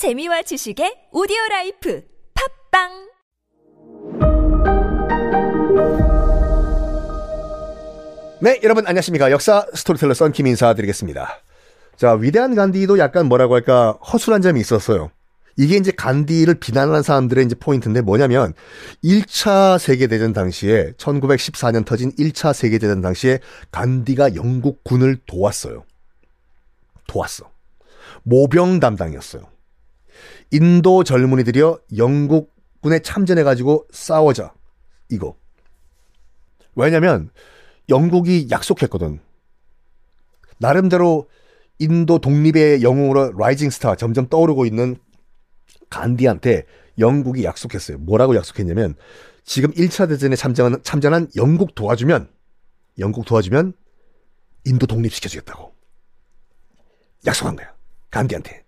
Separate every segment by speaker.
Speaker 1: 재미와 지식의 오디오 life 팟빵
Speaker 2: 네, 여러분 안녕하십니까. 역사 스토리텔러 썬킴 인사드리겠습니다. 자, 위대한 간디도 약간 뭐라고 할까 허술한 점이 있었어요. 이게 이제 간디를 비난하는 사람들의 이제 포인트인데 뭐냐면 1차 세계대전 당시에 1914년 터진 1차 세계대전 당시에 간디가 영국 군을 도왔어요. 도왔어. 모병 담당이었어요. 인도 젊은이들이여 영국군에 참전해가지고 싸우자. 이거. 왜냐면 영국이 약속했거든. 나름대로 인도 독립의 영웅으로 rising star 점점 떠오르고 있는 간디한테 영국이 약속했어요. 뭐라고 약속했냐면 지금 1차 대전에 참전한, 참전한 영국 도와주면 영국 도와주면 인도 독립시켜주겠다고 약속한 거야. 간디한테.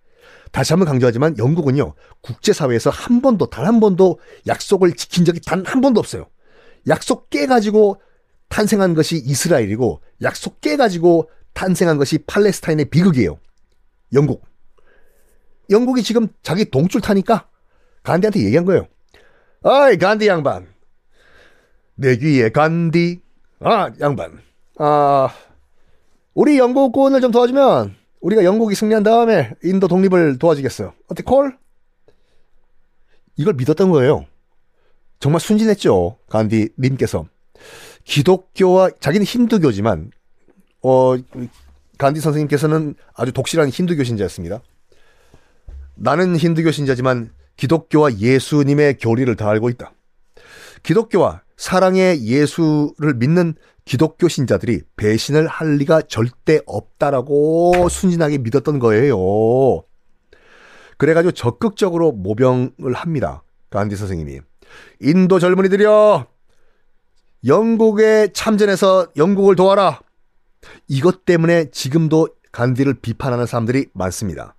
Speaker 2: 다시 한번 강조하지만 영국은요 국제사회에서 한 번도 단 한 번도 약속을 지킨 적이 단 한 번도 없어요. 약속 깨가지고 탄생한 것이 이스라엘이고 약속 깨가지고 탄생한 것이 팔레스타인의 비극이에요. 영국. 영국이 지금 자기 동줄 타니까 간디한테 얘기한 거예요. 어이 간디 양반. 내 귀에 간디. 아 양반. 아 우리 영국군을 좀 도와주면 우리가 영국이 승리한 다음에 인도 독립을 도와주겠어요. 어때 콜? 이걸 믿었던 거예요. 정말 순진했죠. 간디 님께서. 기독교와 자기는 힌두교지만 어 간디 선생님께서는 아주 독실한 힌두교 신자였습니다. 나는 힌두교 신자지만 기독교와 예수님의 교리를 다 알고 있다. 기독교와 사랑의 예수를 믿는 기독교 신자들이 배신을 할 리가 절대 없다라고 순진하게 믿었던 거예요. 그래가지고 적극적으로 모병을 합니다. 간디 선생님이. 인도 젊은이들이여! 영국에 참전해서 영국을 도와라! 이것 때문에 지금도 간디를 비판하는 사람들이 많습니다.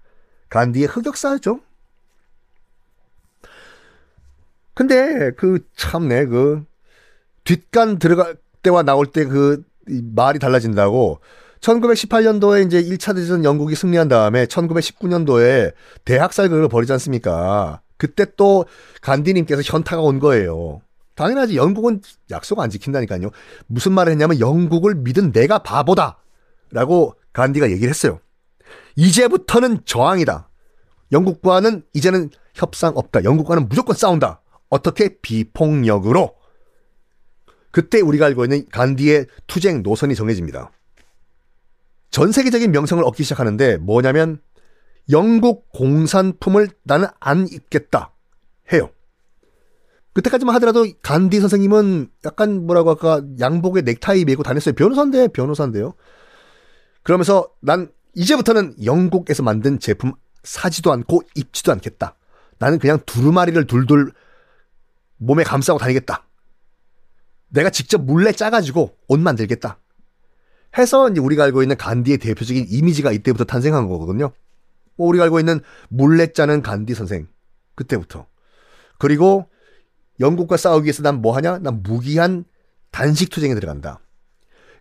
Speaker 2: 간디의 흑역사죠. 근데 그 참네 그 뒷간 들어갈 때와 나올 때 그 말이 달라진다고 1918년도에 이제 1차 대전 영국이 승리한 다음에 1919년도에 대학살극을 벌이지 않습니까? 그때 또 간디님께서 현타가 온 거예요. 당연하지 영국은 약속 안 지킨다니까요. 무슨 말을 했냐면 영국을 믿은 내가 바보다 라고 간디가 얘기를 했어요. 이제부터는 저항이다. 영국과는 이제는 협상 없다. 영국과는 무조건 싸운다. 어떻게 비폭력으로 그때 우리가 알고 있는 간디의 투쟁 노선이 정해집니다. 전 세계적인 명성을 얻기 시작하는데 뭐냐면 영국 공산품을 나는 안 입겠다 해요. 그때까지만 하더라도 간디 선생님은 약간 뭐라고 할까 양복에 넥타이 메고 다녔어요. 변호사인데 변호사인데요. 그러면서 난 이제부터는 영국에서 만든 제품 사지도 않고 입지도 않겠다. 나는 그냥 두루마리를 둘둘 몸에 감싸고 다니겠다. 내가 직접 물레 짜가지고 옷 만들겠다. 해서 이제 우리가 알고 있는 간디의 대표적인 이미지가 이때부터 탄생한 거거든요. 뭐 우리가 알고 있는 물레 짜는 간디 선생. 그때부터. 그리고 영국과 싸우기 위해서 난 뭐 하냐? 난 무기한 단식 투쟁에 들어간다.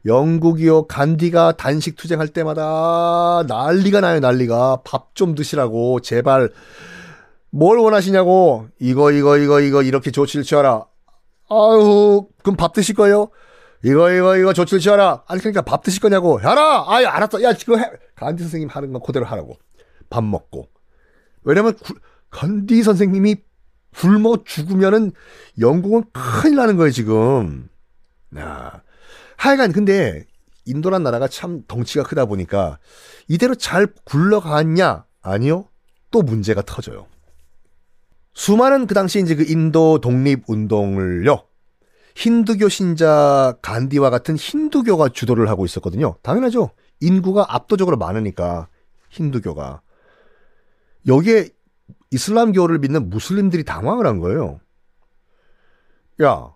Speaker 2: 영국이요, 간디가 단식 투쟁할 때마다 난리가 나요, 난리가. 밥 좀 드시라고, 제발. 뭘 원하시냐고. 이거, 이거, 이거, 이거, 이렇게 조치를 취하라. 아유, 그럼 밥 드실 거예요? 이거, 이거, 이거 조치를 취하라. 아니, 그러니까 밥 드실 거냐고. 하라! 아유, 알았어. 야, 지금 해. 간디 선생님 하는 거 그대로 하라고. 밥 먹고. 왜냐면, 구, 간디 선생님이 굶어 죽으면은 영국은 큰일 나는 거예요, 지금. 야. 하여간 근데 인도란 나라가 참 덩치가 크다 보니까 이대로 잘 굴러갔냐? 아니요. 또 문제가 터져요. 수많은 그 당시 이제 그 인도 독립 운동을요. 힌두교 신자 간디와 같은 힌두교가 주도를 하고 있었거든요. 당연하죠. 인구가 압도적으로 많으니까 힌두교가 여기에 이슬람교를 믿는 무슬림들이 당황을 한 거예요. 야,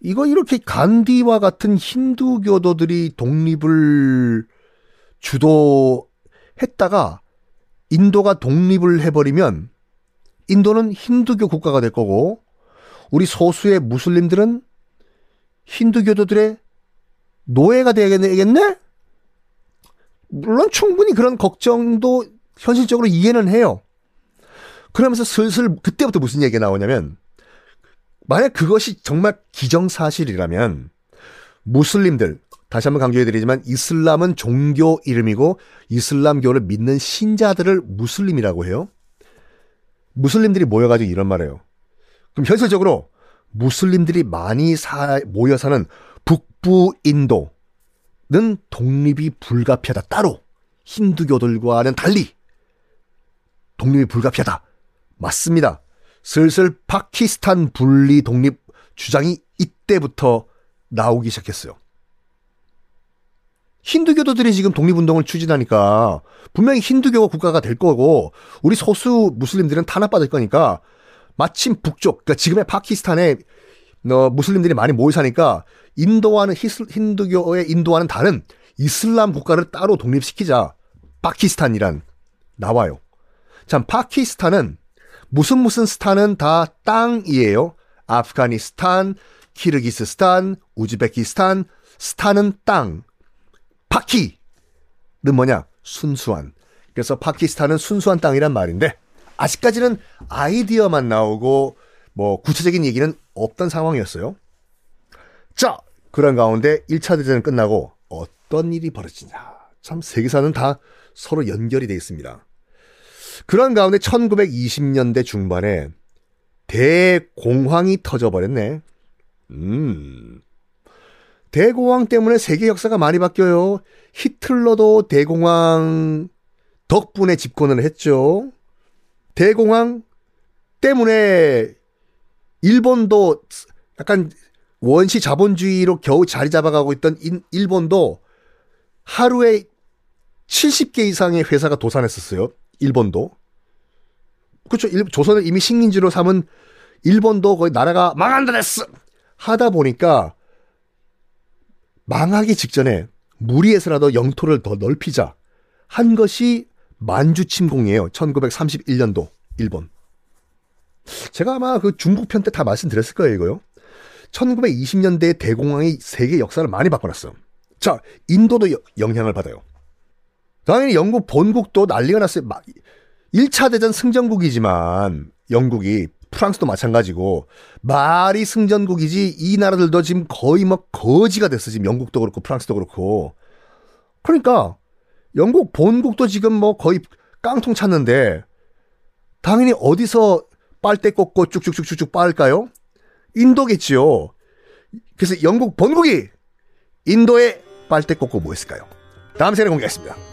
Speaker 2: 이거 이렇게 간디와 같은 힌두교도들이 독립을 주도했다가 인도가 독립을 해버리면 인도는 힌두교 국가가 될 거고 우리 소수의 무슬림들은 힌두교도들의 노예가 되겠네? 물론 충분히 그런 걱정도 현실적으로 이해는 해요. 그러면서 슬슬 그때부터 무슨 얘기가 나오냐면 만약 그것이 정말 기정사실이라면 무슬림들 다시 한번 강조해드리지만 이슬람은 종교 이름이고 이슬람교를 믿는 신자들을 무슬림이라고 해요. 무슬림들이 모여가지고 이런 말해요. 그럼 현실적으로 무슬림들이 많이 사, 모여 사는 북부 인도는 독립이 불가피하다. 따로 힌두교들과는 달리 독립이 불가피하다. 맞습니다. 슬슬 파키스탄 분리 독립 주장이 이때부터 나오기 시작했어요. 힌두교도들이 지금 독립운동을 추진하니까 분명히 힌두교가 국가가 될 거고 우리 소수 무슬림들은 탄압받을 거니까 마침 북쪽, 그러니까 지금의 파키스탄에 어, 무슬림들이 많이 모여 사니까 인도와는 히슬, 힌두교의 인도와는 다른 이슬람 국가를 따로 독립시키자. 파키스탄이란 나라요. 참 파키스탄은 무슨 무슨 스탄은 다 땅이에요. 아프가니스탄, 키르기스스탄, 우즈베키스탄, 스탄은 땅. 파키는 뭐냐? 순수한. 그래서 파키스탄은 순수한 땅이란 말인데 아직까지는 아이디어만 나오고 뭐 구체적인 얘기는 없던 상황이었어요. 자, 그런 가운데 1차 대전은 끝나고 어떤 일이 벌어지냐. 참 세계사는 다 서로 연결이 되어 있습니다. 그런 가운데 1920년대 중반에 대공황이 터져버렸네. 음. 대공황 때문에 세계 역사가 많이 바뀌어요. 히틀러도 대공황 덕분에 집권을 했죠. 대공황 때문에 일본도 약간 원시 자본주의로 겨우 자리 잡아가고 있던 일본도 하루에 70개 이상의 회사가 도산했었어요. 일본도. 그렇죠. 조선을 이미 식민지로 삼은 일본도 거의 나라가 망한다 됐어! 하다 보니까 망하기 직전에 무리해서라도 영토를 더 넓히자 한 것이 만주 침공이에요. 1931년도 일본. 제가 아마 그 중국 편 때 다 말씀드렸을 거예요, 이거요. 1920년대 대공황이 세계 역사를 많이 바꿔놨어. 자, 인도도 여, 영향을 받아요. 당연히 영국 본국도 난리가 났어요. 1차 대전 승전국이지만 영국이 프랑스도 마찬가지고 말이 승전국이지 이 나라들도 지금 거의 뭐 거지가 됐어. 지금 영국도 그렇고 프랑스도 그렇고. 그러니까 영국 본국도 지금 뭐 거의 깡통 찼는데 당연히 어디서 빨대 꽂고 쭉쭉쭉쭉쭉 빨까요? 인도겠지요. 그래서 영국 본국이 인도에 빨대 꽂고 뭐 했을까요? 다음 시간에 공개하겠습니다.